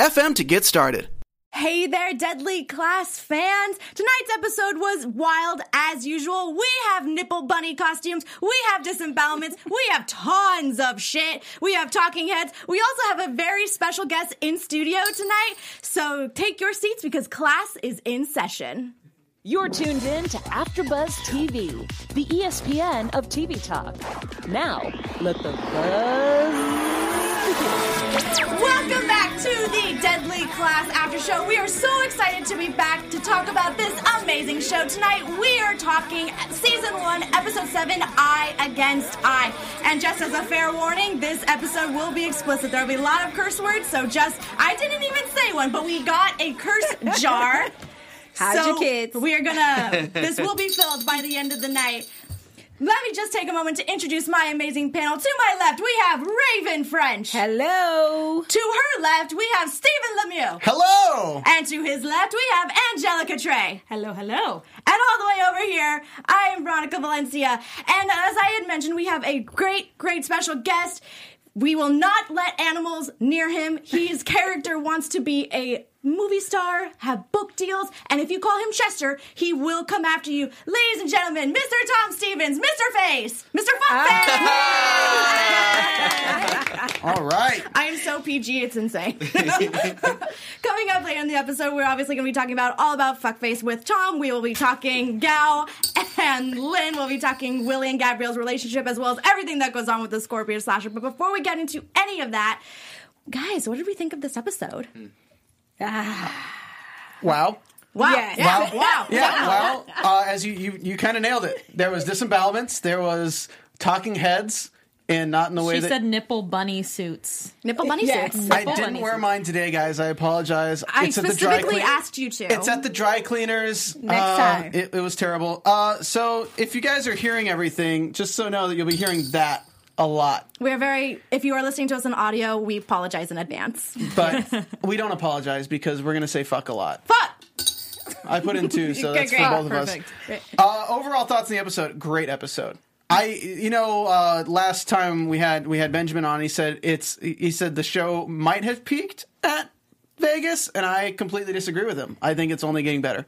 anchor.fm to get started. Hey there, Deadly Class fans! Tonight's episode was wild as usual. We have nipple bunny costumes, we have disembowelments, we have tons of shit, we have talking heads, we also have a very special guest in studio tonight. So take your seats because class is in session. You're tuned in to AfterBuzz TV, the ESPN of TV talk. Now, let the buzz begin. Welcome back to the Deadly Class After Show. We are so excited to be back to talk about this amazing show. Tonight, we are talking season one, episode seven, I Against I. And just as a fair warning, this episode will be explicit. There will be a lot of curse words, so just, I didn't even say one, but we got a curse jar. How's so your kids? We are gonna, this will be filled by the end of the night. Let me just take a moment to introduce my amazing panel. To my left, we have Ravien French. Hello. To her left, we have Stephen Lemieux. Hello! And to his left, we have Angelica Trae. Hello, hello. And all the way over here, I am Veronica Valencia. And as I had mentioned, we have a great, great special guest. We will not let animals near him. His character wants to be a movie star, have book deals, and if you call him Chester, he will come after you. Ladies and gentlemen, Mr. Tom Stevens, Mr. Face, Mr. Fuckface! Ah. All right. I am so PG, it's insane. Coming up later in the episode, we're obviously going to be talking about all about fuckface with Tom. We will be talking Gao and Lin. We'll be talking Willie and Gabrielle's relationship as well as everything that goes on with the Scorpio slasher. But before we get into any of that, guys, what did we think of this episode? Hmm. Wow. Wow! Yes. Yeah. Wow! Yeah, well, uh, as you, you, you kind of nailed it. There was disembowelments, there was talking heads, and not in the way She that. said nipple bunny suits. Nipple bunny Yes. suits. I didn't bunny wear suits. mine today, guys. I apologize. I it's at the dry specifically clean- asked you to. It's at the dry cleaners. Next Uh, time. It, it was terrible. Uh, so if you guys are hearing everything, just so know that you'll be hearing that a lot. We're very. If you are listening to us in audio, we apologize in advance. But we don't apologize because we're going to say fuck a lot. Fuck. I put in two, so that's great. for both of us. Uh, overall thoughts on the episode? Great episode. I, you know, uh, last time we had we had Benjamin on, he said it's he said the show might have peaked at Vegas, and I completely disagree with him. I think it's only getting better.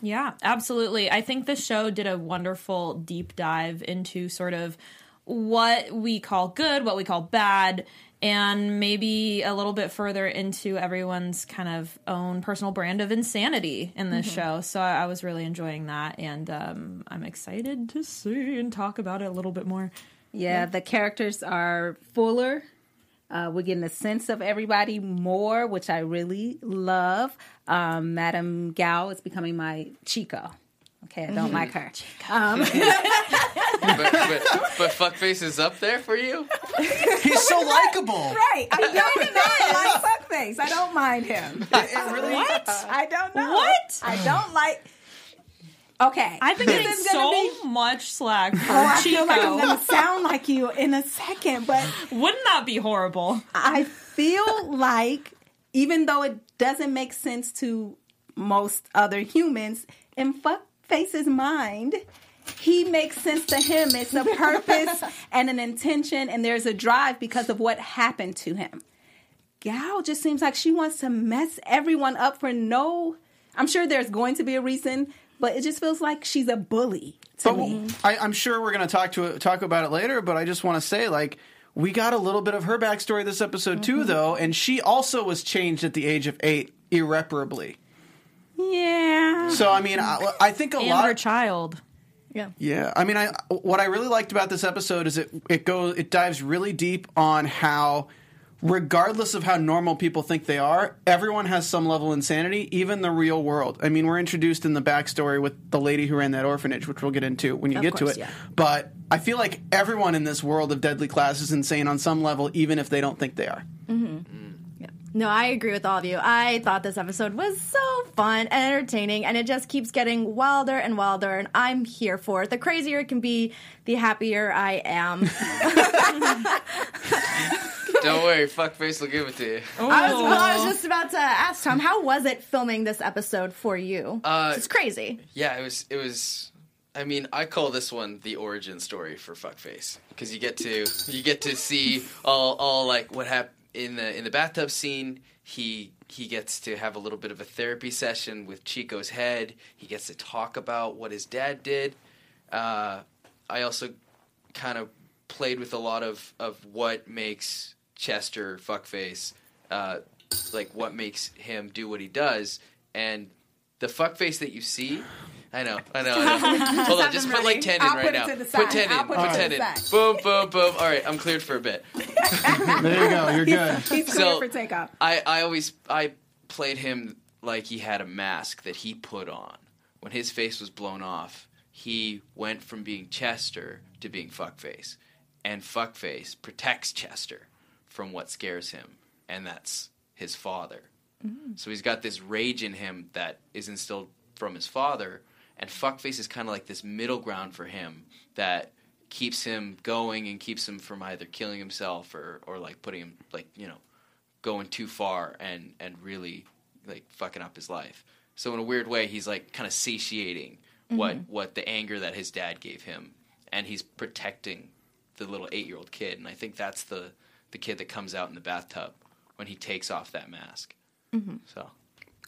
Yeah, absolutely. I think the show did a wonderful deep dive into sort of what we call good, what we call bad, and maybe a little bit further into everyone's kind of own personal brand of insanity in this show. So I, I was really enjoying that, and um, I'm excited to see and talk about it a little bit more. Yeah, the characters are fuller. Uh, we're getting a sense of everybody more, which I really love. Um, Madame Gao is becoming my Chico. Okay, I don't like her. Um, but, but, but fuckface is up there for you. He's so likable. right, I don't know. like fuckface. I don't mind him. It really, I don't know. What? I don't like. Okay, I've been getting gonna so be- much slack for Oh, I feel like I'm going to sound like you in a second, but Wouldn't that be horrible? I feel like even though it doesn't make sense to most other humans, in Fuckface's mind, he makes sense to him. It's a purpose and an intention, and there's a drive because of what happened to him. Gal just seems like she wants to mess everyone up for no. I'm sure there's going to be a reason, but it just feels like she's a bully to But me. I, I'm sure we're going to talk to talk about it later. But I just want to say, like, we got a little bit of her backstory this episode too, mm-hmm. though, and she also was changed at the age of eight irreparably. Yeah. So I mean, I, I think a And lot. her child. Yeah, Yeah. I mean, I what I really liked about this episode is it it goes it dives really deep on how, regardless of how normal people think they are, everyone has some level of insanity, even the real world. I mean, we're introduced in the backstory with the lady who ran that orphanage, which we'll get into when you get course, to it. yeah. But I feel like everyone in this world of deadly class is insane on some level, even if they don't think they are. Mm-hmm. Mm-hmm. No, I agree with all of you. I thought this episode was so fun and entertaining, and it just keeps getting wilder and wilder, and I'm here for it. The crazier it can be, the happier I am. Don't worry, fuckface will give it to you. I, was, well, I was just about to ask Tom, how was it filming this episode for you? Uh, it's crazy. Yeah, it was. It was. I mean, I call this one the origin story for fuckface because you get to you get to see all all like what happened in the in the bathtub scene. He he gets to have a little bit of a therapy session with Chico's head. He gets to talk about what his dad did. Uh, I also kind of played with a lot of of what makes Chester fuckface, uh, like what makes him do what he does, and the fuckface that you see. I know, I know, I know. Hold on, just put like ten in I'll right put it now. to the Put side. ten in. I'll put Put it to ten the in. side. Boom, boom, boom. All right, I'm cleared for a bit. There you go. You're good. He's clear So- for takeoff. I, I always I played him like he had a mask that he put on. When his face was blown off, he went from being Chester to being fuckface. And fuckface protects Chester from what scares him, and that's his father. Mm-hmm. So he's got this rage in him that is instilled from his father, and fuckface is kind of like this middle ground for him that keeps him going and keeps him from either killing himself or, or like putting him like you know going too far and and really like fucking up his life. So in a weird way, he's like kind of satiating mm-hmm. what what the anger that his dad gave him, and he's protecting the little eight year old kid. And I think that's the the kid that comes out in the bathtub when he takes off that mask. Mm-hmm. So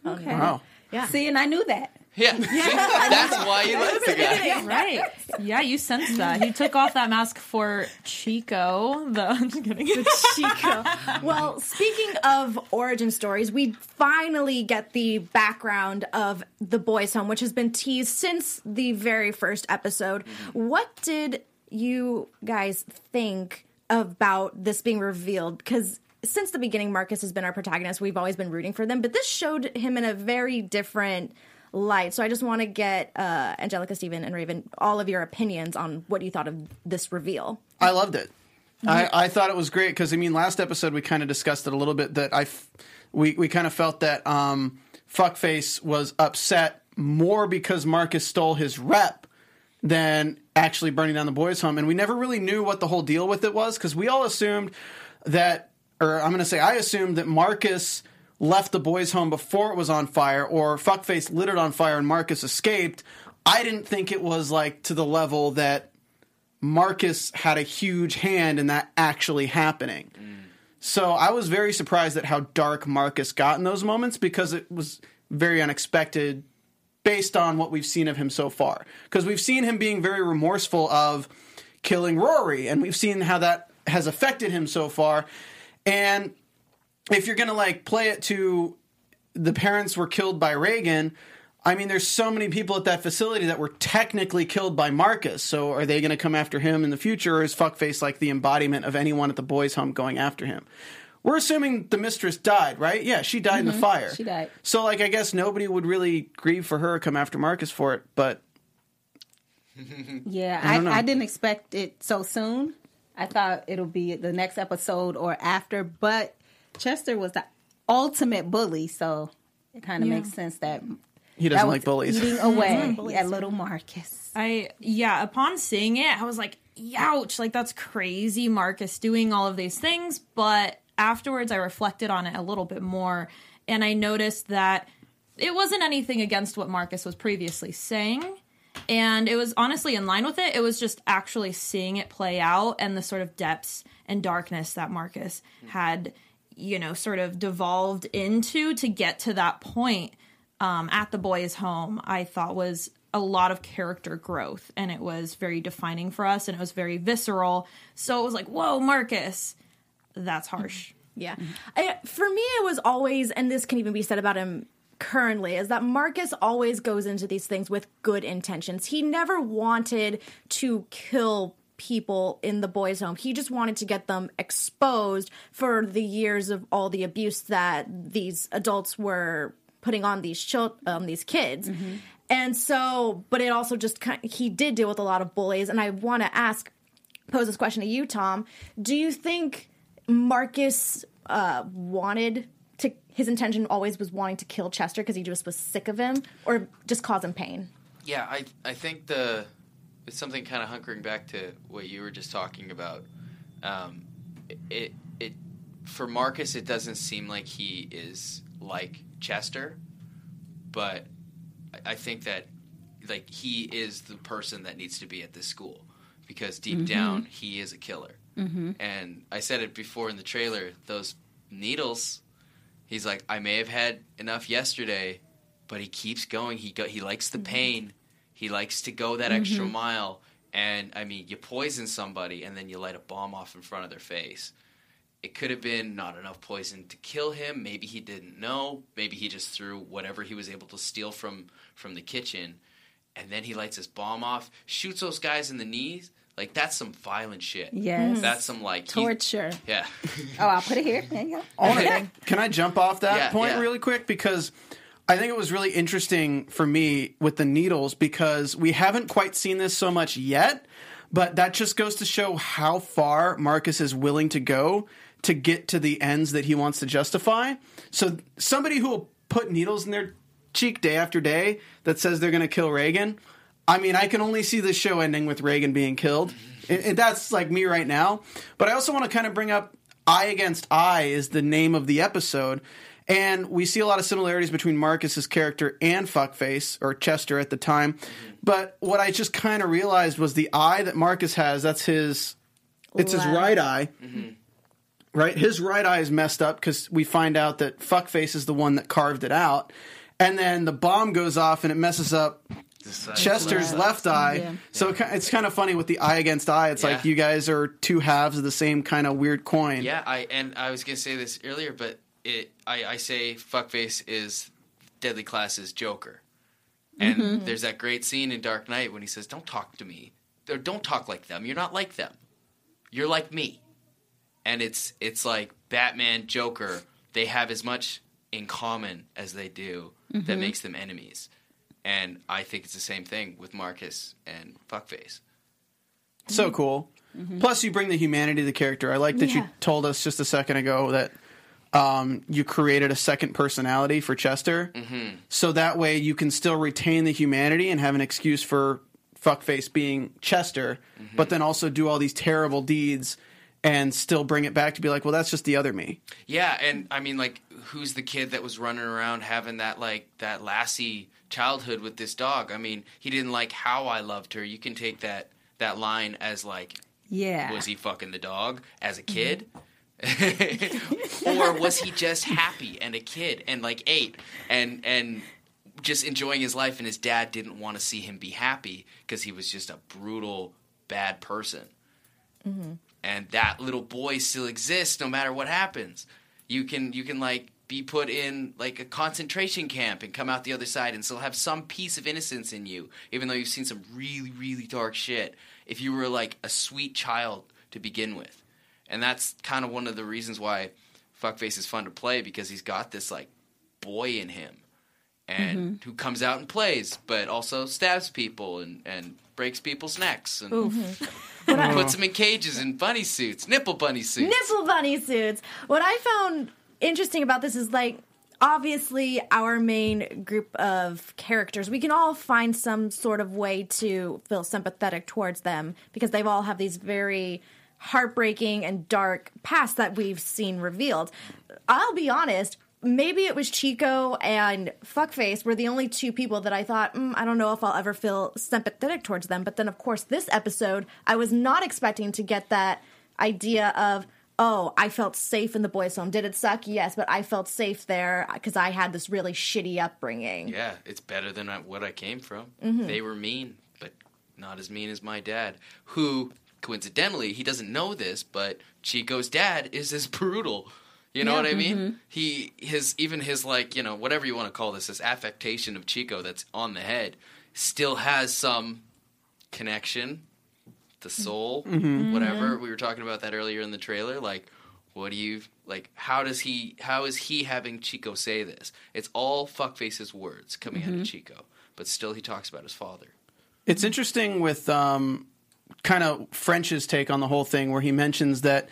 oh, Okay. Wow. Yeah. See, and I knew that. Yeah, see, that's why you like the guy. Right. Yeah, you sensed that. He took off that mask for Chico. The I'm just kidding. Chico. Well, speaking of origin stories, we finally get the background of the boys' home, which has been teased since the very first episode. Mm-hmm. What did you guys think about this being revealed? Because since the beginning, Marcus has been our protagonist. We've always been rooting for them, but this showed him in a very different light. So I just want to get uh, Angelica, Stephen, and Ravien all of your opinions on what you thought of this reveal. I loved it. I, I thought it was great because I mean, last episode we kind of discussed it a little bit that I, f- we we kind of felt that um, fuckface was upset more because Marcus stole his rep than actually burning down the boys' home, and we never really knew what the whole deal with it was because we all assumed that, or I'm going to say I assumed that Marcus left the boys' home before it was on fire, or fuckface lit it on fire and Marcus escaped. I didn't think it was like to the level that Marcus had a huge hand in that actually happening. Mm. So I was very surprised at how dark Marcus got in those moments because it was very unexpected based on what we've seen of him so far. Because we've seen him being very remorseful of killing Rory, and we've seen how that has affected him so far. And if you're going to like play it to the parents were killed by Reagan, I mean, there's so many people at that facility that were technically killed by Marcus. So are they going to come after him in the future, or is fuckface like the embodiment of anyone at the boys' home going after him? We're assuming the mistress died, right? Yeah, she died in the mm-hmm. fire. She died. So, like, I guess nobody would really grieve for her or come after Marcus for it. But Yeah, I I. I, didn't expect it so soon. I thought it'll be the next episode or after, but Chester was the ultimate bully, so it kind of makes sense that he doesn't was like bullies. eating away at little Marcus. I yeah, upon seeing it, I was like, "Youch!" Like that's crazy, Marcus doing all of these things. But afterwards, I reflected on it a little bit more, and I noticed that it wasn't anything against what Marcus was previously saying, and it was honestly in line with it. It was just actually seeing it play out and the sort of depths and darkness that Marcus had, you know, sort of devolved into to get to that point um, at the boys' home, I thought was a lot of character growth, and it was very defining for us, and it was very visceral. So it was like, "Whoa, Marcus, that's harsh." Yeah. I, for me, it was always, and this can even be said about him currently, is that Marcus always goes into these things with good intentions. He never wanted to kill people in the boys' home. He just wanted to get them exposed for the years of all the abuse that these adults were putting on these chil- um, these kids. And so, but it also just kind he did deal with a lot of bullies. And I want to ask, pose this question to you, Tom. Do you think Marcus uh, wanted to? his intention always was wanting to kill Chester because he just was sick of him or just cause him pain. Yeah, I I think the it's something kind of hunkering back to what you were just talking about. Um, it it for Marcus, it doesn't seem like he is like Chester, but I- I think that like he is the person that needs to be at this school because deep down he is a killer. Mm-hmm. And I said it before in the trailer. Those needles. He's like, I may have had enough yesterday, but he keeps going. He go, he likes the pain. He likes to go that extra mm-hmm. mile. And I mean, you poison somebody and then you light a bomb off in front of their face. It could have been not enough poison to kill him. Maybe he didn't know. Maybe he just threw whatever he was able to steal from from the kitchen, and then he lights his bomb off, shoots those guys in the knees. Like that's some violent shit. Yes. that's some like he- Torture. yeah. Oh, I'll put it here. There you go. Can I jump off that Yeah, point yeah. really quick? Because I think it was really interesting for me with the needles because we haven't quite seen this so much yet, but that just goes to show how far Marcus is willing to go to get to the ends that he wants to justify. So somebody who will put needles in their cheek day after day that says they're going to kill Reagan. I mean, I can only see this show ending with Reagan being killed. And that's like me right now. But I also want to kind of bring up I Against I is the name of the episode. And we see a lot of similarities between Marcus's character and Fuckface, or Chester at the time. Mm-hmm. But what I just kind of realized was the eye that Marcus has, that's his, it's his right eye. Mm-hmm. Right? His right eye is messed up because we find out that Fuckface is the one that carved it out. And then the bomb goes off and it messes up Chester's left eye. Yeah. So it it's kind of funny with the eye against eye. It's like you guys are two halves of the same kind of weird coin. Yeah, I and I was gonna say this earlier, but it I, I say fuckface is Deadly Class's Joker, and mm-hmm. there's that great scene in Dark Knight when he says, "Don't talk to me, or don't talk like them. You're not like them. You're like me." And it's it's like Batman, Joker. They have as much in common as they do that mm-hmm. makes them enemies, and I think it's the same thing with Marcus and fuckface. So mm-hmm. cool. Plus, you bring the humanity to the character. I like that you told us just a second ago that um, you created a second personality for Chester. Mm-hmm. So that way you can still retain the humanity and have an excuse for fuckface being Chester, but then also do all these terrible deeds and still bring it back to be like, well, that's just the other me. Yeah, and I mean, like, who's the kid that was running around having that like that lassie childhood with this dog? I mean, he didn't like how I loved her. You can take that that line as like, Yeah. was he fucking the dog as a kid? or was he just happy and a kid and like eight and and just enjoying his life and his dad didn't want to see him be happy because he was just a brutal bad person? Mm-hmm. And that little boy still exists no matter what happens. You can you can like be put in like a concentration camp and come out the other side and still have some piece of innocence in you even though you've seen some really really dark shit if you were like a sweet child to begin with and that's kind of one of the reasons why fuckface is fun to play because he's got this like boy in him and mm-hmm. who comes out and plays but also stabs people and and breaks people's necks and mm-hmm. puts them in cages and bunny suits nipple bunny suits. Nipple bunny suits. What I found interesting about this is like obviously our main group of characters we can all find some sort of way to feel sympathetic towards them because they've all have these very heartbreaking and dark past that we've seen revealed. I'll be honest maybe it was chico and fuckface were the only two people that i thought mm, i don't know if i'll ever feel sympathetic towards them. But then of course this episode i was not expecting to get that idea of oh i felt safe in the boys home. Did it suck? Yes but i felt safe there because i had this really shitty upbringing. Yeah it's better than what i came from. Mm-hmm. they were mean but not as mean as my dad who coincidentally he doesn't know this but chico's dad is as brutal you know what i mean? Mm-hmm. he his even his like you know whatever you want to call this this affectation of chico that's on the head still has some connection. The soul whatever. We were talking about that earlier in the trailer. Like what do you like how does he how is he having chico say this? It's all fuckface's words coming out of chico but still he talks about his father. It's interesting with um, kind of French's take on the whole thing, where he mentions that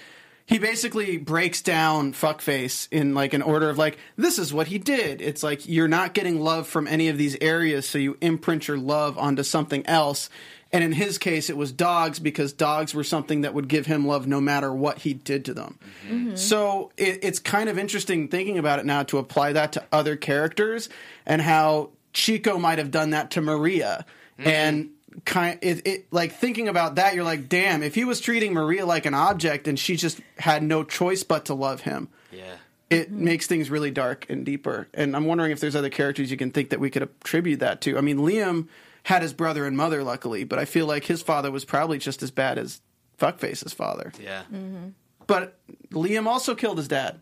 he basically breaks down fuckface in like an order of like this is what he did. It's like you're not getting love from any of these areas so you imprint your love onto something else. And in his case it was dogs because dogs were something that would give him love no matter what he did to them. Mm-hmm. So it, it's kind of interesting thinking about it now to apply that to other characters and how chico might have done that to maria. Mm-hmm. And kind it, it like thinking about that you're like damn if he was treating maria like an object and she just had no choice but to love him Yeah. it mm-hmm. makes things really dark and deeper and i'm wondering if there's other characters you can think that we could attribute that to i mean liam had his brother and mother luckily but i feel like his father was probably just as bad as fuckface's father Yeah. Mm-hmm. but liam also killed his dad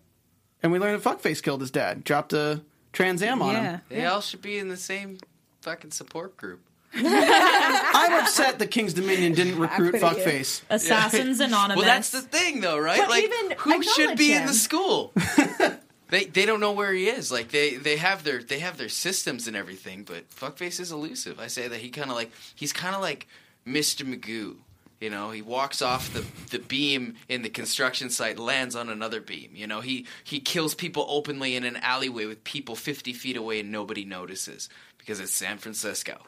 and we learned that fuckface killed his dad dropped a trans am on Yeah. him They all should be in the same fucking support group. i'm upset that king's dominion didn't recruit fuckface Assassins Anonymous. Well, that's the thing, though, right? But like, even who should acknowledge be in the school? they they don't know where he is. Like they they have their they have their systems and everything, but fuckface is elusive. I say that he kind of like he's kind of like Mr. Magoo. You know, he walks off the, the beam in the construction site, lands on another beam. You know, he he kills people openly in an alleyway with people fifty feet away and nobody notices because it's San Francisco.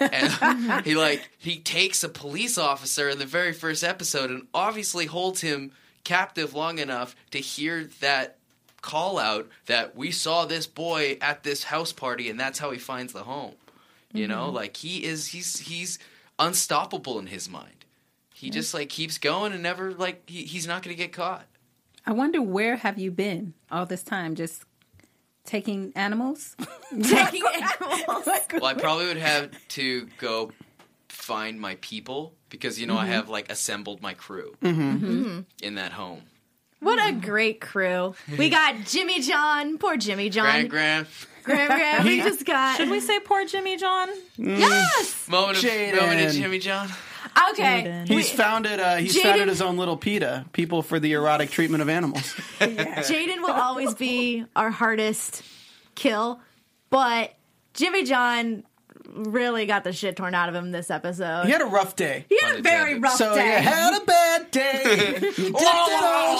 And he like he takes a police officer in the very first episode and obviously holds him captive long enough to hear that call out that we saw this boy at this house party and that's how he finds the home. You know mm-hmm. like he is he's he's unstoppable in his mind. He just like keeps going and never like he, he's not gonna get caught. I wonder where have you been all this time? Just taking animals? Taking animals. well i probably would have to go find my people because you know i mm-hmm. have like assembled my crew mm-hmm. Mm-hmm. in that home What a great crew. We got Jimmy John. Poor Jimmy John. Grand Grand. Graham Graham. We just got. Should we say poor Jimmy John? Yes! Moment of, Jaden. moment of Jimmy John. Okay. Jaden. He's founded. Uh, he's Jaden- founded his own little PETA, People for the Erotic Treatment of Animals. Jaden will always be our hardest kill, but Jimmy John really got the shit torn out of him this episode. He had a rough day. He had a very rough So day. you had a bad day. You did it all.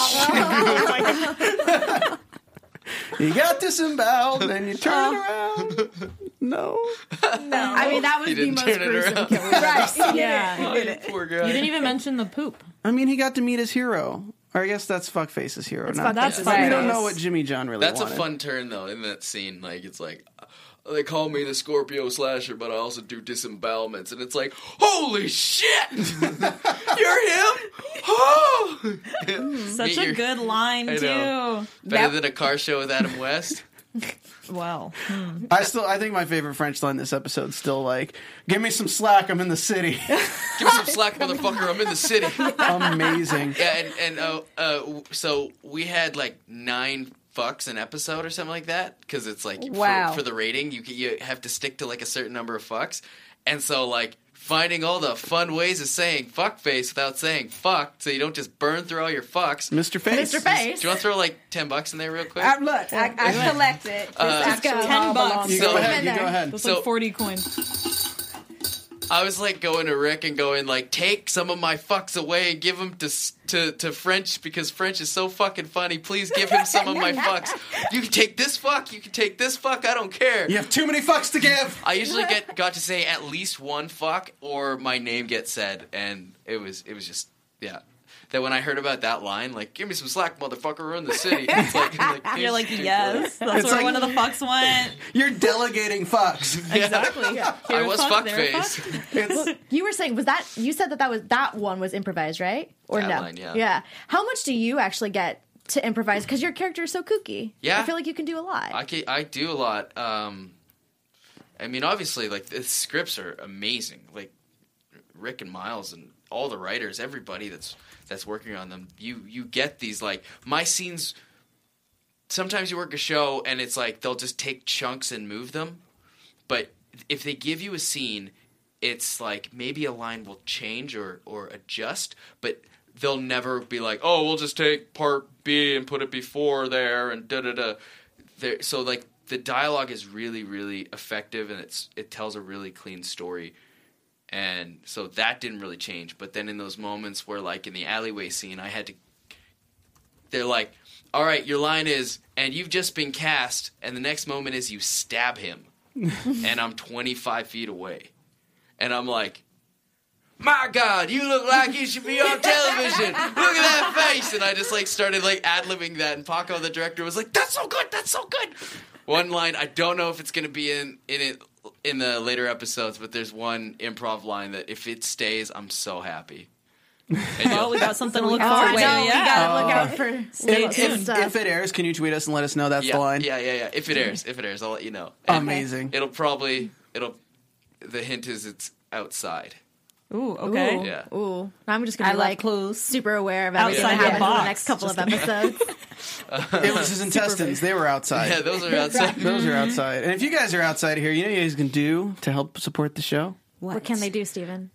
You got disemboweled and you turned it around. No. No. I mean, that was He the didn't most turn it gruesome around. kill. Right. Yeah. Poor guy. You didn't even mention the poop. I mean, he got to meet his hero. Or I guess that's Fuckface's hero. not- That's We Fuckface. don't know what Jimmy John really That's a wanted. fun turn though in that scene. Like it's like uh, they call me the Scorpio slasher, but I also do disembowelments, and it's like, holy shit, you're him. Oh, Such Meet a your- good line I too. know. better than a car show with Adam West. Well, I still, I think my favorite French line this episode is still like, "Give me some slack. I'm in the city." Give me some slack, motherfucker. I'm in the city. Amazing. Yeah, and, and uh, uh, so we had like nine fucks an episode or something like that because it's like Wow. for, for the rating you you have to stick to like a certain number of fucks, and so like finding all the fun ways of saying fuck face without saying fuck, so you don't just burn through all your fucks. Mr. Face. Mr. Face. Do you want to throw like ten bucks in there real quick? I, look, I, I collected. This uh, actually go. all 10 bucks. You to go So- ahead. You go ahead. that's So- like forty coins. I was like going to Rick and going like, take some of my fucks away and give them to to to French because French is so fucking funny. Please give him some of my fucks. You can take this fuck. You can take this fuck. I don't care. You have too many fucks to give. I usually get got to say at least one fuck or my name gets said, and it was it was just yeah. That when I heard about that line, like "Give me some slack, motherfucker, we're in the city." It's like, like You're like, dude, yes, that's It's where like- one of the fucks went. You're delegating fucks. Exactly. I was fuck, fuck face. fuck. It's, You were saying was that you said that that was that one was improvised, right? Or That no? line, yeah. Yeah. How much do you actually get to improvise? Because your character is so kooky. Yeah. I feel like you can do a lot. I ca- I do a lot. Um, I mean, obviously, like the scripts are amazing. Like Rick and Miles and all the writers, everybody that's that's working on them. You you get these like my scenes. Sometimes you work a show and it's like they'll just take chunks and move them, but if they give you a scene, it's like maybe a line will change or or adjust, but they'll never be like, oh, we'll just take part B and put it before there and da da da. So like the dialogue is really really effective and it's it tells a really clean story, and so that didn't really change. But then in those moments where like in the alleyway scene, I had to they're like, "All right, your line is, and you've just been cast," and the next moment is you stab him, and I'm 25 feet away, and I'm like. My God, you look like you should be on television. Look at that face. And I just like started like ad libbing that, and Paco, the director, was like, "That's so good. That's so good." One line, I don't know if it's going to be in in it in the later episodes, but there's one improv line that if it stays, I'm so happy. And Well, oh, we got something to look Oh, forward to. know. We Yeah. gotta look out uh, for Stay If, tuned. if, stuff. if it airs, can you tweet us and let us know that's yeah, the line? yeah, yeah, yeah. If it airs, if it airs, I'll let you know. And Amazing. It'll probably it'll. The hint is it's outside. Ooh, okay. Ooh, Yeah. Ooh. I'm just gonna I be love like clues. super aware of everything Outside that happens in the box. next couple of episodes. It was his intestines. They were outside. Yeah, those are outside. Those are outside. And if you guys are outside here, you know what you guys can do to help support the show? what can they do, Stephen?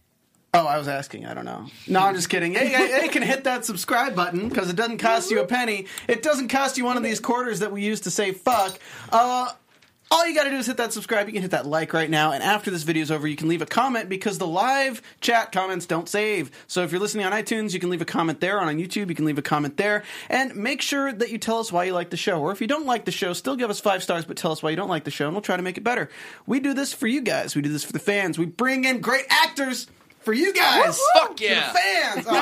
Oh, I was asking. I don't know. No, I'm just kidding. Hey, hey, hey, can hit that subscribe button because it doesn't cost you a penny. It doesn't cost you one of these quarters that we use to say fuck. Uh, all you got to do is hit that subscribe. You can hit that like right now. And after this video is over, you can leave a comment because the live chat comments don't save. So if you're listening on iTunes, you can leave a comment there. On YouTube, you can leave a comment there. And make sure that you tell us why you like the show. Or if you don't like the show, still give us five stars, but tell us why you don't like the show, and we'll try to make it better. We do this for you guys. We do this for the fans. We bring in great actors for you guys. Fuck For yeah. the fans.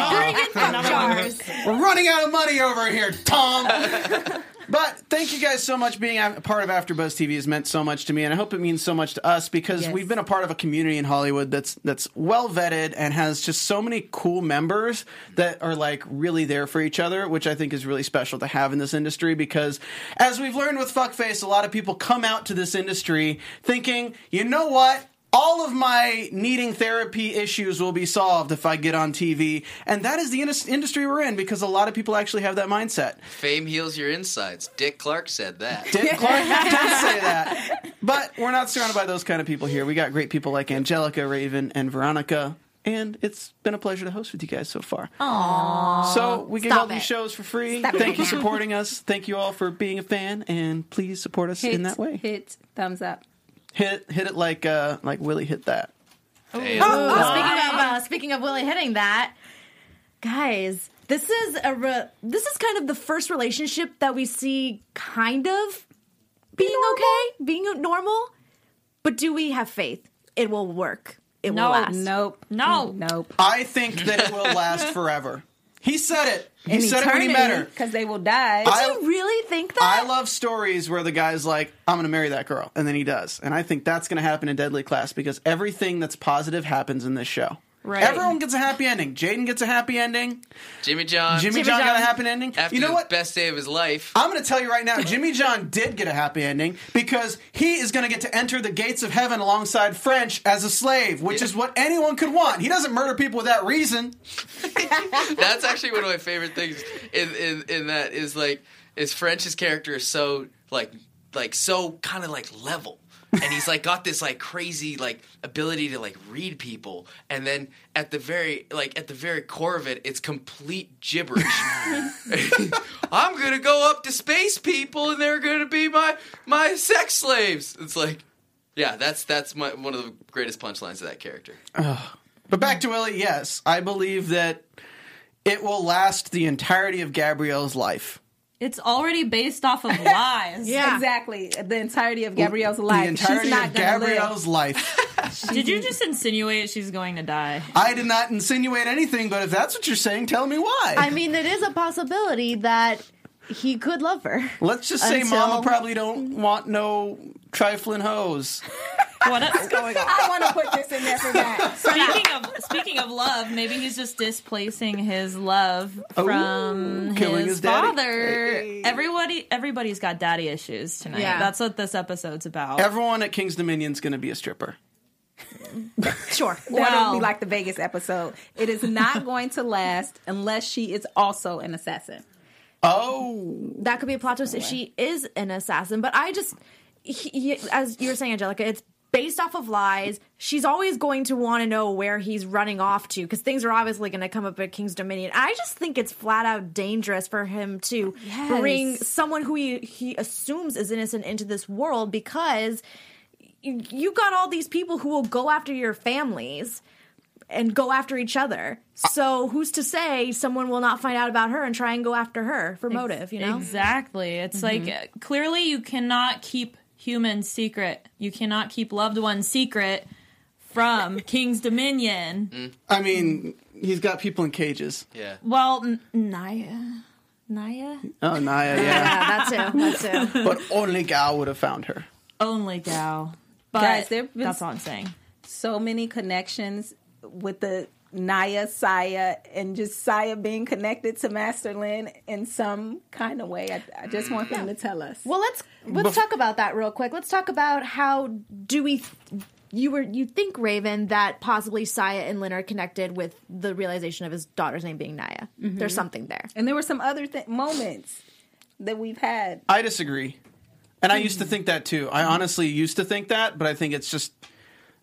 Oh. We're running out of money over here, Tom. but thank you guys so much. Being a part of AfterBuzz TV has meant so much to me, and I hope it means so much to us because Yes. we've been a part of a community in Hollywood that's that's well vetted and has just so many cool members that are like really there for each other, which I think is really special to have in this industry. Because as we've learned with Fuckface, a lot of people come out to this industry thinking, you know what? All of my needing therapy issues will be solved if I get on TV. And that is the in- industry we're in because a lot of people actually have that mindset. Fame heals your insides. Dick Clark said that. Dick Clark did say that. But we're not surrounded by those kind of people here. We got great people like Angelica, Ravien, and Veronica. And it's been a pleasure to host with you guys so far. Aww. So we give Stop all these it. shows for free. Stop Thank it you now. supporting us. Thank you all for being a fan, and please support us Hit, in that way. Hit thumbs up. Hit hit it like uh like Willie hit that. Damn. Oh, speaking of uh, speaking of Willie hitting that, guys, this is a re- this is kind of the first relationship that we see kind of being okay, being normal. But do we have faith? It will work. It No, will last. Nope. No. Nope. I think that it will last forever. He said it. He In said it when he met her. because they will die. Do I- you really think that? I love stories where the guy's like, I'm going to marry that girl. And then he does. And I think that's going to happen in Deadly Class because everything that's positive happens in this show. Right. Everyone gets a happy ending. Jaden gets a happy ending. Jimmy John. Jimmy, Jimmy John, got a happy ending. After you know the what? best day of his life. I'm going to tell you right now, Jimmy John did get a happy ending because he is going to get to enter the gates of heaven alongside French as a slave, which is what anyone could want. He doesn't murder people without reason. That's actually one of my favorite things in, in in that is like is French's character is so like like so kind of like level. And he's like got this like crazy like ability to like read people, and then at the very like at the very core of it, it's complete gibberish. I'm gonna go up to space people, and they're gonna be my my sex slaves. It's like, yeah, that's that's my one of the greatest punchlines of that character. But back to ellie yes, I believe that it will last the entirety of Gabrielle's life. It's already based off of lies. Yeah. Exactly. The entirety of Gabrielle's life. The entirety She's not of gonna live. Gabrielle's life. Did you just insinuate she's going to die? I did not insinuate anything, but if that's what you're saying, tell me why. I mean, it is a possibility that he could love her. Let's just say Until- Mama probably don't want no trifling hoes. What else going on? I want to put this in there for that. Speaking of speaking of love, maybe he's just displacing his love oh, from killing his, his daddy. father. Everybody everybody's got daddy issues tonight. Yeah. That's what this episode's about. Everyone at King's Dominion's going to be a stripper. Sure. That'll Well- be like the Vegas episode. It is not going to last unless she is also an assassin. Oh, that could be a plot twist if she is an assassin. But I just, he, as you were saying, Angelica, it's based off of lies. She's always going to want to know where he's running off to because things are obviously going to come up at King's Dominion. I just think it's flat out dangerous for him to Yes. bring someone who he, he assumes is innocent into this world because you you got all these people who will go after your families and go after each other. So who's to say someone will not find out about her and try and go after her for motive? You know, Exactly. It's like uh, clearly you cannot keep humans secret. You cannot keep loved ones secret from King's Dominion. Mm. I mean, he's got people in cages. Yeah. Well, N- Naya. Naya? Oh, Naya, yeah. yeah, that too, that too. but only Gal would have found her. Only Gal. But Guys, there've been that's all I'm saying. so many connections with the Naya, Saya, and just Saya being connected to Master Lin in some kind of way. I, I just want them to tell us. Well, let's let's talk about that real quick. Let's talk about how do we. You were you think Ravien that possibly Saya and Lin are connected with the realization of his daughter's name being Naya. Mm-hmm. There's something there. And there were some other th- moments that we've had. I disagree. And I used to mm. think that too. I honestly used to think that, but I think it's just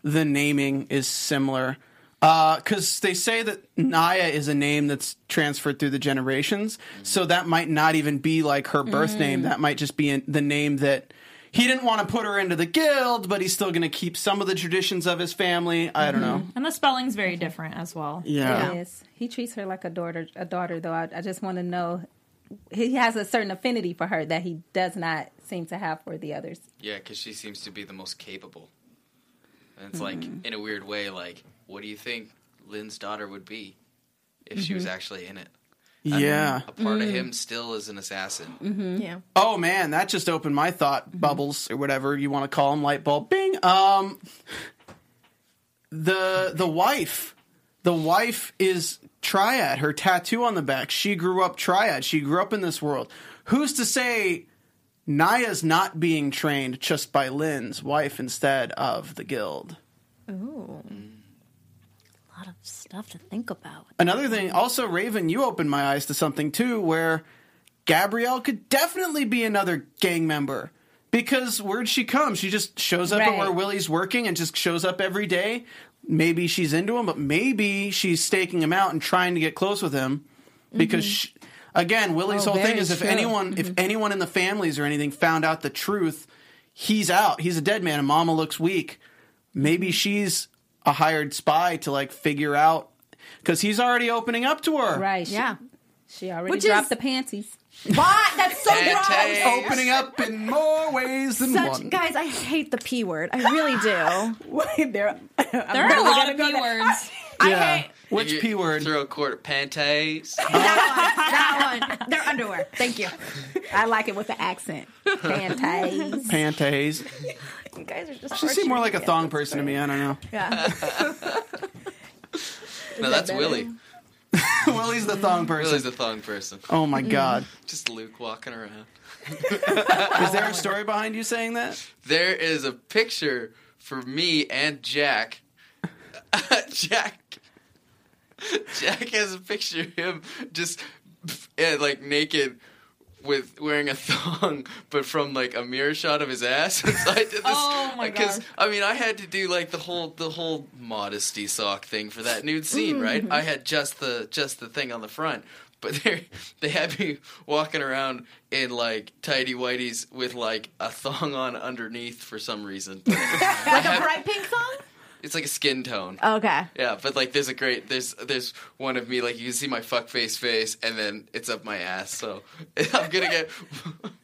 the naming is similar. Uh, because they say that Naya is a name that's transferred through the generations. So mm-hmm. that might not even be like her birth name. Mm. That might just be in, the name that he didn't want to put her into the guild, but he's still going to keep some of the traditions of his family. I don't mm-hmm. know. And the spelling's very different as well. Yeah. Yes, he treats her like a daughter. A daughter, though. I, I just want to know. He has a certain affinity for her that he does not seem to have for the others. Yeah, because she seems to be the most capable. And it's like, mm-hmm. in a weird way, like, what do you think Lin's daughter would be if she was mm-hmm. actually in it? Yeah. A part of him mm. still is an assassin. Mm-hmm. Yeah. Oh man, that just opened my thought mm-hmm. bubbles or whatever you want to call them, light bulb. Bing. Um, the the wife, the wife is Triad. Her tattoo on the back. She grew up Triad. She grew up in this world. Who's to say Naya's not being trained just by Lin's wife instead of the guild? Ooh. Mm. A lot of stuff to think about. Another thing, also Ravien, you opened my eyes to something too, where Gabrielle could definitely be another gang member. Because where'd she come? She just shows up at where Willie's working and just shows up every day. Maybe she's into him, but maybe she's staking him out and trying to get close with him. Because mm-hmm. she, again, Willie's Oh, whole thing very is if true. anyone, if mm-hmm. anyone in the families or anything found out the truth, he's out. He's a dead man, and Mama looks weak. Maybe she's a hired spy to like figure out because he's already opening up to her. Right? She, Yeah. She already Which dropped is- the panties. Why? That's so gross. Opening up in more ways than Such one. guys, I hate the p word. I really do. Wait, there, There are a lot of P words. yeah. hate- Which You P word? Throw a quarter panties. that one. They're underwear. Thank you. I like it with the accent. Panties. Panties. You guys are just. She seemed more like a thong person to me. I don't know. Yeah. no, that's Willie. Willie's the thong person. Willie's a thong person. Oh my god. Just Luke walking around. Is there a story behind you saying that? There is a picture for me and Jack. Jack. Jack has a picture of him just eh, like naked with wearing a thong, but from like a mirror shot of his ass. So I did this Oh my because. I mean I had to do like the whole the whole modesty sock thing for that nude scene, mm-hmm. right? I had just the just the thing on the front. But they they had me walking around in like tidy whities with like a thong on underneath for some reason. Like a bright pink song? It's like a skin tone. Oh, okay. Yeah, but like there's a great there's there's one of me like you can see my fuck face face and then it's up my ass. So I'm gonna get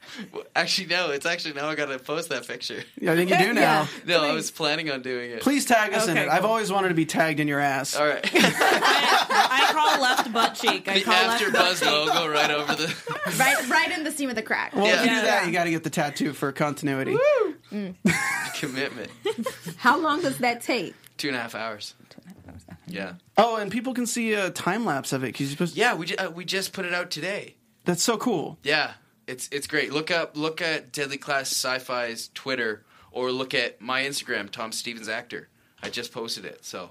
actually no, it's actually now I gotta post that picture. I think you do now. No, I was planning on doing it. Please tag us in Okay, it. I've cool. always wanted to be tagged in your ass. All right, I call left butt cheek. I the call left AfterBuzz logo right over the. Right, right in the seam of the crack. Well, if you Yeah. do that, you got to get the tattoo for continuity. commitment. How long does that take? Two and a half hours. Yeah, Oh, and people can see a time lapse of it because you're supposed. yeah. We ju- uh, we just put it out today. That's so cool. Yeah, it's it's great. Look up look at Deadly Class Syfy's Twitter or look at my Instagram, Tom Stevens Actor. I just posted it, so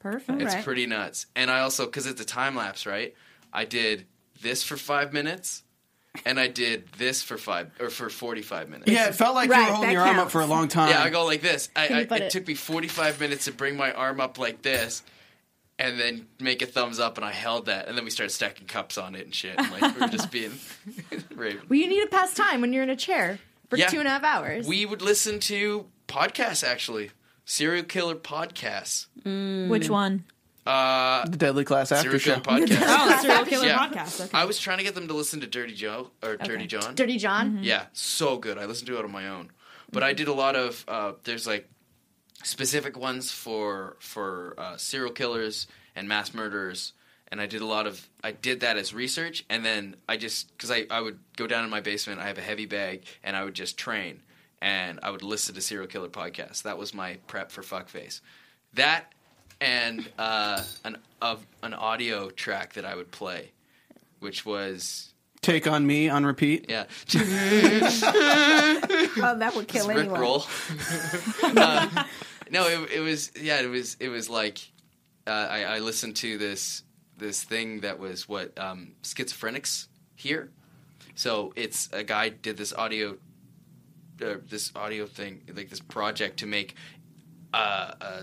Perfect. it's Right. pretty nuts. And I also because it's a time lapse, right? I did this for five minutes, and I did this for five or for forty-five minutes. Yeah, it felt like you were holding that your arm up for a long time. Yeah, I go like this. I, I, it, it- took me 45 minutes to bring my arm up like this and then make a thumbs up, and I held that. And then we started stacking cups on it and shit. And, like, we were just being raven. Well, you need to pass time when you're in a chair for Yeah. two and a half hours. We would listen to podcasts, actually. Serial killer podcasts. Which one? Uh, The Deadly Class After Serial Show. Killer podcast. Oh, serial killer Yeah. podcast. Okay. I was trying to get them to listen to Dirty Joe or Dirty John. Dirty John. Yeah, so good. I listened to it on my own, but I did a lot of. Uh, there's like specific ones for for uh, serial killers and mass murderers, and I did a lot of. I did that as research, and then I just because I I would go down in my basement. I have a heavy bag, and I would just train, and I would listen to serial killer podcasts. That was my prep for fuckface. That and uh, an of an audio track that I would play, which was Take on Me on repeat. yeah. Oh, that would kill Rick anyone. roll. Uh, no, it, it was yeah, it was it was like uh, I, I listened to this this thing that was what um, schizophrenics hear. So it's a guy did this audio uh, this audio thing like this project to make uh, a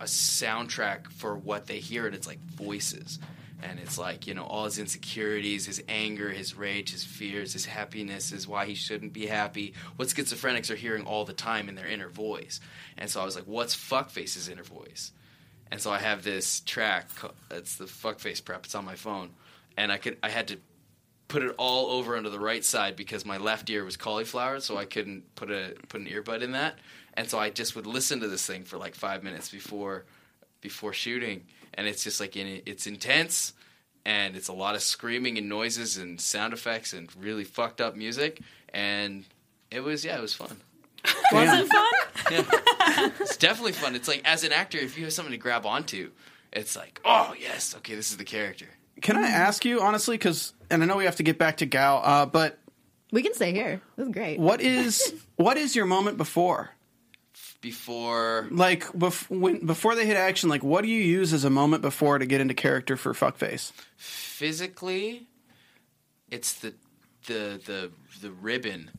a soundtrack for what they hear, and it's like voices. And it's like, you know, all his insecurities, his anger, his rage, his fears, his happiness, is why he shouldn't be happy. What schizophrenics are hearing all the time in their inner voice. And so I was like, what's Fuckface's inner voice? And so I have this track. It's the Fuckface prep. It's on my phone. And I could, I had to put it all over onto the right side because my left ear was cauliflower, so I couldn't put a put an earbud in that. And so I just would listen to this thing for like five minutes before before shooting, and it's just like in, it's intense, and it's a lot of screaming and noises and sound effects and really fucked up music, and it was yeah, it was fun. Damn. It's definitely fun. It's like as an actor, if you have something to grab onto, it's like oh yes, okay, this is the character. Can I ask you honestly, because and I know we have to get back to Gal, uh, but We can stay here. This is great. what is what is your moment before? Before. Like bef- when, before they hit action, like what do you use as a moment before to get into character for fuckface? physically it's the the the the ribbon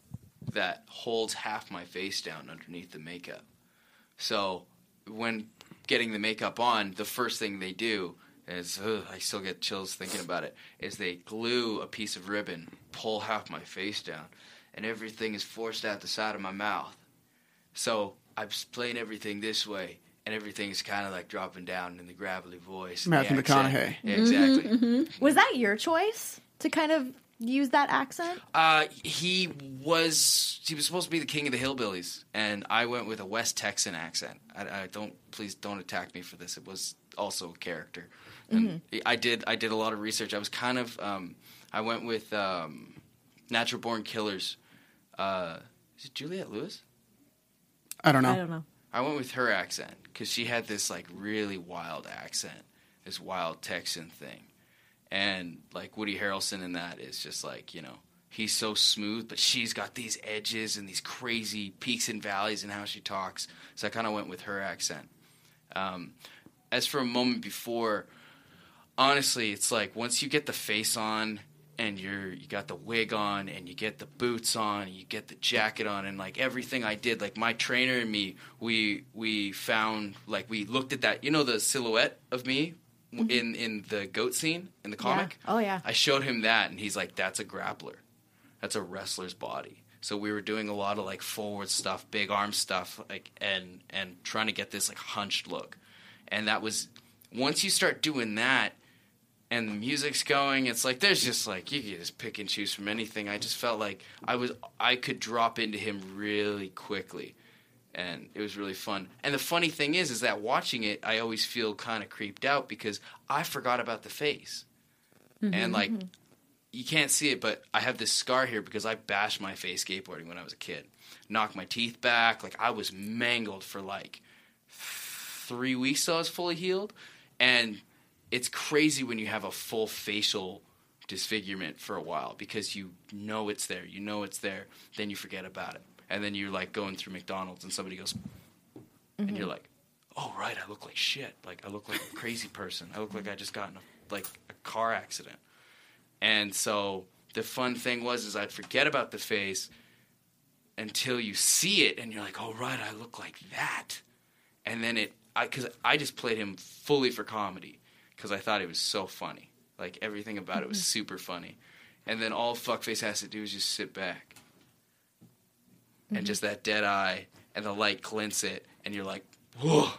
that holds half my face down underneath the makeup. So when getting the makeup on the first thing they do is ugh, i still get chills thinking about it is they glue a piece of ribbon pull half my face down and everything is forced out the side of my mouth. So i'm playing everything this way and everything's kind of like dropping down in the gravelly voice Matthew. McConaughey. Yeah, exactly Was that your choice to kind of use that accent? Uh, he was he was supposed to be the king of the hillbillies, and I went with a West Texan accent. I, I don't please don't attack me for this. It was also a character, and I did I did a lot of research. I was kind of um, I went with um, Natural Born Killers. Uh, is it Juliette Lewis? I don't know. I don't know. I went with her accent because she had this like really wild accent, this wild Texan thing, and like Woody Harrelson in that is just like you know he's so smooth, but she's got these edges and these crazy peaks and valleys in how she talks. So I kind of went with her accent. Um, as for a moment before, honestly, it's like once you get the face on and you're you got the wig on and you get the boots on and you get the jacket on and like everything I did, like my trainer and me, we we found like we looked at that, you know, the silhouette of me w mm-hmm. in in the goat scene in the comic. Oh, yeah. I showed him that and he's like, "That's a grappler. That's a wrestler's body." So we were doing a lot of like forward stuff, big arm stuff, like and and trying to get this like hunched look. And that was once you start doing that and the music's going, it's like there's just like you can just pick and choose from anything. I just felt like I was I could drop into him really quickly. And it was really fun. And the funny thing is is that watching it I always feel kind of creeped out because I forgot about the face. Mm-hmm. And like mm-hmm. you can't see it, but I have this scar here because I bashed my face skateboarding when I was a kid. Knocked my teeth back. Like I was mangled for like three weeks till I was fully healed. And it's crazy when you have a full facial disfigurement for a while because you know it's there. You know it's there. Then you forget about it. And then you're like going through McDonald's and somebody goes, and you're mm-hmm. like, oh, right, I look like shit. Like I look like a crazy person. I look like I just got in a, like a car accident. And so the fun thing was is I'd forget about the face until you see it and you're like, "Oh right, I look like that." And then it I cuz I just played him fully for comedy cuz I thought it was so funny. Like everything about it was mm-hmm. super funny. And then all fuckface has to do is just sit back. And mm-hmm. just that dead eye and the light glints it and you're like, "Whoa."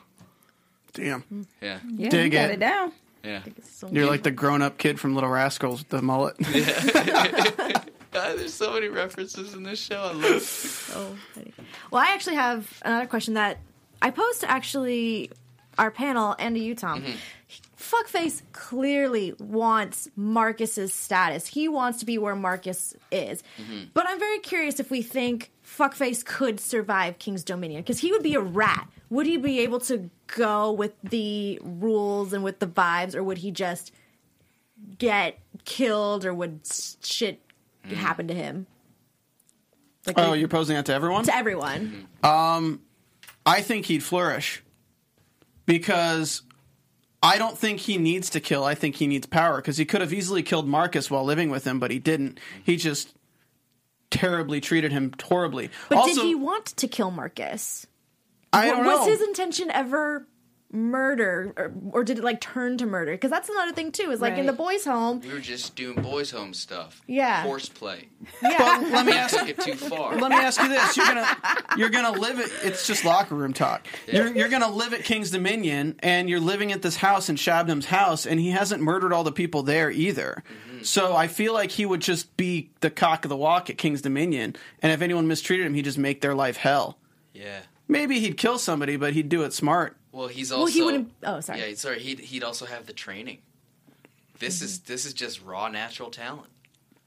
Damn. Mm-hmm. Yeah, Yeah, Dig you got it. it down. yeah. You're like the grown up kid from Little Rascals with the mullet. God, there's so many references in this show. I love. it. Oh, funny. Well, I actually have another question that I posed to actually our panel and to you, Tom. Fuckface clearly wants Marcus's status. He wants to be where Marcus is. Mm-hmm. But I'm very curious if we think Fuckface could survive King's Dominion because he would be a rat. Would he be able to go with the rules and with the vibes, or would he just get killed, or would s- shit mm-hmm. happen to him? Like oh, you're posing that to everyone? to everyone. Mm-hmm. Um, I think he'd flourish because I don't think he needs to kill. I think he needs power because he could have easily killed Marcus while living with him, but he didn't. He just terribly treated him horribly. But also, did he want to kill Marcus? I don't was know. his intention ever murder, or, or did it like turn to murder? Because that's another thing too. Is like in the boys' home. We were just doing boys' home stuff. Yeah. Horseplay. Yeah, let me ask took it too far. let me ask you this: you're gonna you're gonna live at it's just locker room talk. You're you're gonna live at King's Dominion, and you're living at this house in Shabnam's house, and he hasn't murdered all the people there either. Mm-hmm. So I feel like he would just be the cock of the walk at King's Dominion, and if anyone mistreated him, he'd just make their life hell. Yeah. Maybe he'd kill somebody, but he'd do it smart. Well, he's also. Well, he wouldn't- oh, sorry. Yeah, sorry. He'd he'd also have the training. This is Mm-hmm. this is just raw natural talent.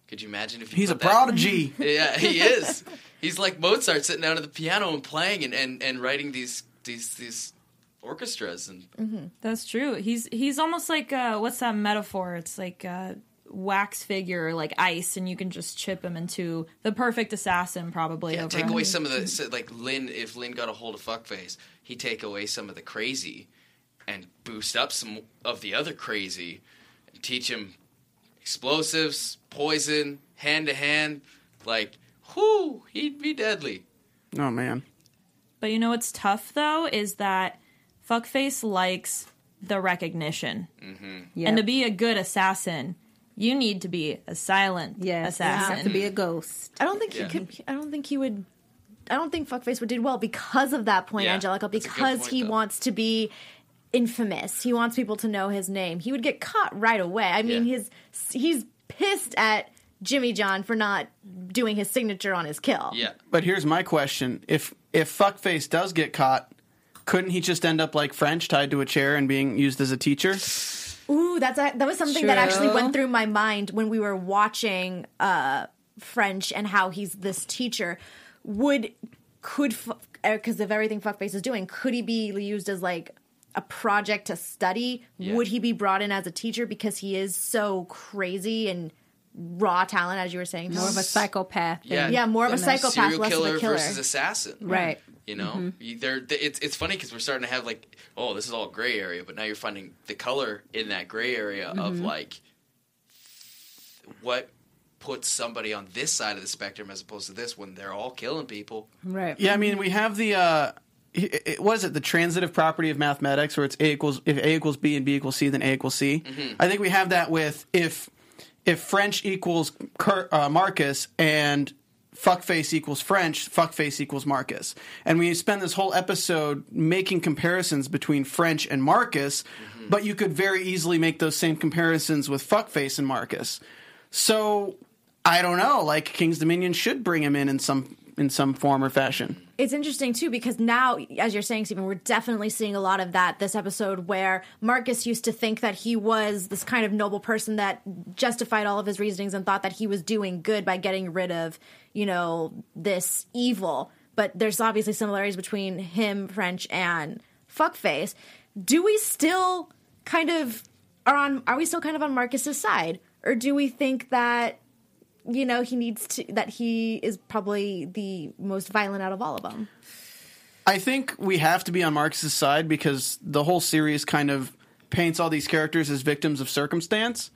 Could you imagine if you He's a put that- prodigy. Yeah, he is. He's like Mozart sitting down at the piano and playing and, and, and writing these these these orchestras and That's true. He's he's almost like uh, what's that metaphor? It's like a wax figure, like ice, and you can just chip him into the perfect assassin, probably. yeah, over take away some of the so, like Lin. If Lin got a hold of fuckface, he'd take away some of the crazy and boost up some of the other crazy and teach him explosives, poison, hand to hand. Like, whoo, he'd be deadly. Oh man. But you know what's tough though is that fuckface likes the recognition, Yeah. and to be a good assassin, you need to be a silent yes, you assassin. have to be a ghost. I don't think Yeah. he could. I don't think he would. I don't think Fuckface would do well because of that point, Yeah, Angelica. that's a good Because point, he though. wants to be infamous. He wants people to know his name. He would get caught right away. I mean, Yeah. his he's pissed at Jimmy John for not doing his signature on his kill. Yeah. But here's my question: If if fuckface does get caught, couldn't he just end up like French, tied to a chair and being used as a teacher? Ooh, that's a, that was something that actually went through my mind when we were watching uh, French and how he's this teacher. Would could because of everything Fuckface is doing, could he be used as like a project to study? Yeah. Would he be brought in as a teacher because he is so crazy and raw talent, as you were saying? More of a psychopath. Yeah. yeah, more of a psychopath, serial less killer, of a killer. versus assassin. Right. You know, You- they're, th- it's it's funny because we're starting to have like, oh, this is all gray area, but now you're finding the color in that gray area of like what puts somebody on this side of the spectrum as opposed to this when they're all killing people. Right. Yeah, I mean, we have the uh, it, it- what is it? The transitive property of mathematics, where it's a equals if a equals b and b equals c, then a equals c. I think we have that with if if French equals Cur- uh, Marcus and fuckface equals French, fuckface equals Marcus, and we spend this whole episode making comparisons between French and Marcus, mm-hmm. but you could very easily make those same comparisons with fuckface and Marcus. So I don't know. Like King's Dominion should bring him in in some in some form or fashion. it's interesting too because now, as you're saying, Stephen, we're definitely seeing a lot of that this episode where Marcus used to think that he was this kind of noble person that justified all of his reasonings and thought that he was doing good by getting rid of, you know, this evil. But there's obviously similarities between him, French, and Fuckface. Do we still kind of are on? Are we still kind of on Marcus's side, or do we think that? you know he needs to that he is probably the most violent out of all of them I think we have to be on Marcus's side because the whole series kind of paints all these characters as victims of circumstance.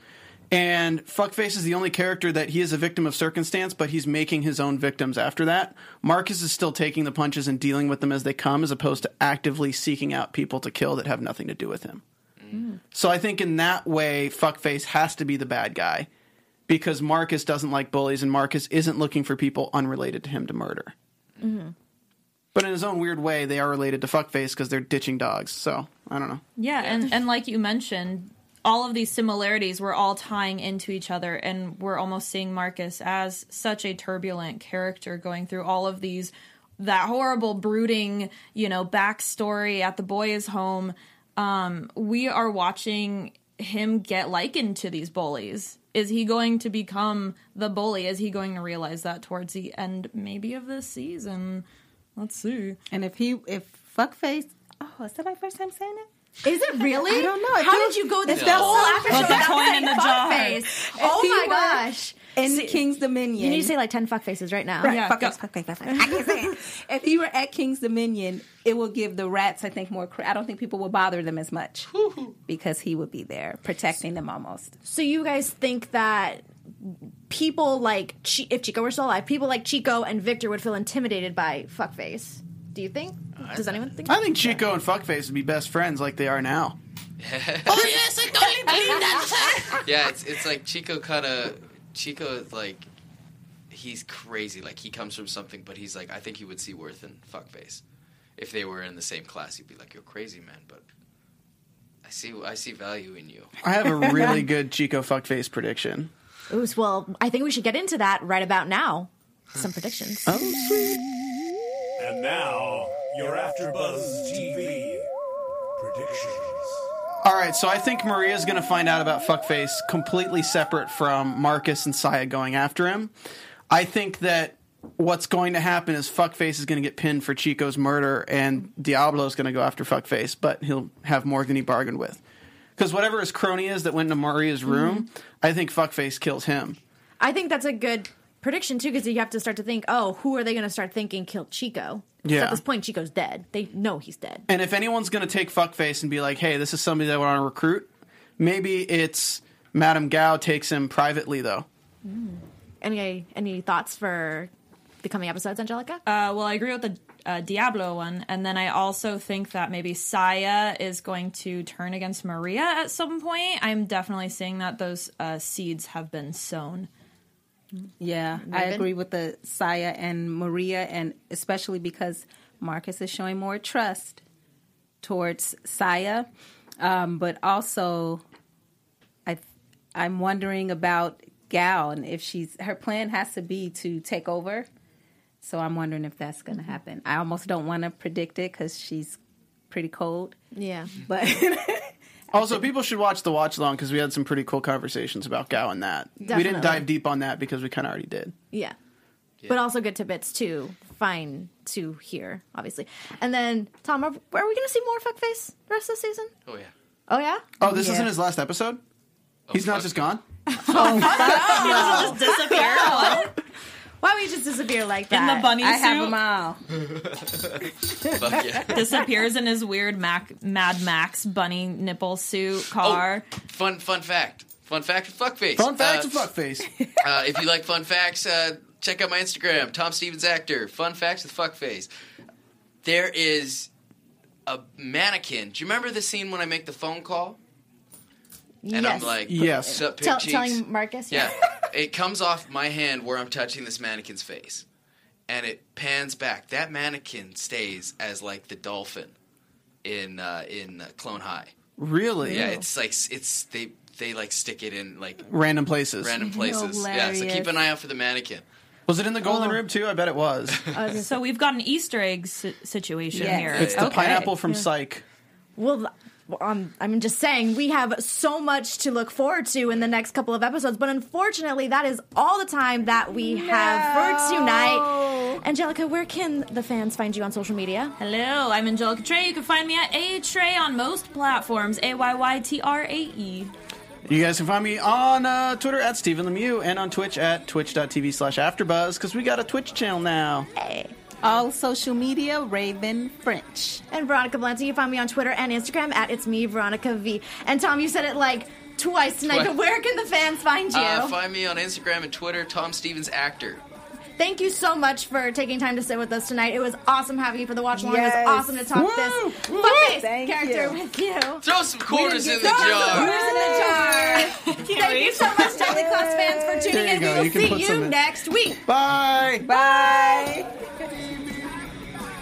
And Fuckface is the only character that he is a victim of circumstance, but he's making his own victims after that. Marcus is still taking the punches and dealing with them as they come, as opposed to actively seeking out people to kill that have nothing to do with him. Mm. So I think in that way, Fuckface has to be the bad guy because Marcus doesn't like bullies and Marcus isn't looking for people unrelated to him to murder. But But in his own weird way, they are related to fuckface because they're ditching dogs. So I don't know. Yeah, and and like you mentioned, all of these similarities were all tying into each other, and we're almost seeing Marcus as such a turbulent character going through all of these that horrible brooding, you know, backstory at the boys' home. Um, we are watching him get likened to these bullies. Is he going to become the bully? Is he going to realize that towards the end, maybe of this season? Let's see. And if he, if fuckface, oh, is that my first time saying it? Is it really? I don't know. It How feels- did you go this whole so- after show Put the without coin in the jar. fuckface? Oh my gosh. In See, King's Dominion. You need to say like 10 fuck faces right now. Right, Yeah, fuck go. face, fuck face, fuck face. I can't say it. If you were at King's Dominion, it would give the rats, I think, more. Cre- I don't think people would bother them as much because he would be there protecting them almost. So you guys think that people like Chi- if Chico were still alive, people like Chico and Victor would feel intimidated by fuckface? Do you think? Does anyone think? I think Chico and fuckface would be best friends like they are now. Oh yes, I totally believe that. yeah, it's it's like Chico kind of Chico is like he's crazy. Like he comes from something, but he's like I think he would see worth in fuckface. If they were in the same class, he'd be like, "You're crazy, man," but I see I see value in you. I have a really good Chico fuckface prediction. Ooh, well, I think we should get into that right about now. Some predictions. Oh, sweet. And now, your AfterBuzz TV predictions. All right, so I think Maria's going to find out about fuckface completely separate from Marcus and Saya going after him. I think that what's going to happen is fuckface is going to get pinned for Chico's murder, and Diablo's going to go after fuckface, but he'll have more than he bargained with. Because whatever his crony is that went into Maria's room, mm-hmm. I think fuckface kills him. I think that's a good prediction too, because you have to start to think, oh, who are they going to start thinking killed Chico? Yeah. At this point, Chico's dead. They know he's dead. And if anyone's going to take fuckface and be like, "Hey, this is somebody that I want to recruit," maybe it's Madame Gao takes him privately, though. Any any thoughts for the coming episodes, Angelica? Uh, well, I agree with the uh, Diablo one, and then I also think that maybe Saya is going to turn against Maria at some point. I'm definitely seeing that those uh, seeds have been sown. Yeah, I agree with the Saya and Maria, and especially because Marcus is showing more trust towards Saya, um, but also I I'm wondering about Gal and if she's her plan has to be to take over. So I'm wondering if that's going to happen. I almost don't want to predict it because she's pretty cold, yeah. but Also, people should watch the watch along because we had some pretty cool conversations about Gao and that. We didn't dive deep on that because we kind of already did. Yeah. But also good tidbits too. Fine to hear, obviously. And then, Tom, are, are we going to see more fuckface the rest of the season? Oh yeah. Oh, yeah? Oh, this Yeah. isn't his last episode. Oh, He's not just gone. Oh just disappear Why would you just disappear like that? in that? the bunny I suit. have them all. Fuck yeah. disappears in his weird Mac, Mad Max bunny nipple suit car. Fun fun fact. Fun fact with fuckface. Fun fact Uh, of fuckface. Uh, if you like fun facts, uh, check out my Instagram, Tom Stevens Actor. Fun facts with fuckface. There is a mannequin. Do you remember the scene when I make the phone call? And yes. I'm like, Yes. "Sup, pig Tell, cheeks?" telling Marcus? Yeah. it comes off my hand where I'm touching this mannequin's face. And it pans back. That mannequin stays as like the dolphin in uh, in uh, Clone High. Really? Yeah, it's like it's they they like stick it in like Random places. random places. Yeah, so keep an eye out for the mannequin. Was it in the Golden Rib too? I bet it was. So we've got an Easter egg si- situation Yes. here. It's the Okay. pineapple from Psych. Well, um, I'm just saying we have so much to look forward to in the next couple of episodes, but unfortunately, that is all the time that we have for tonight. Angelica, where can the fans find you on social media? Hello, I'm Angelica Trae. You can find me at A Trey on most platforms. A Y Y T R A E. You guys can find me on uh, Twitter at Stephen Lemieux and on Twitch at twitch.tv slash AfterBuzz because we got a Twitch channel now. All social media, Ravien French. And Veronica Valencia, you find me on Twitter and Instagram at It's Me, Veronica V. And Tom, you said it like twice tonight, Twice. but where can the fans find you? Uh, find me on Instagram and Twitter, Tom Stevens Actor. Thank you so much for taking time to sit with us tonight. It was awesome having you for the watch along. Yes. It was awesome to talk Woo! this Woo! fuckface character you. with you. Throw some quarters in the Throw some jar. quarters in the jar. Thank you so much, Deadly Class fans, for tuning in. We will see you next week. Bye. Bye.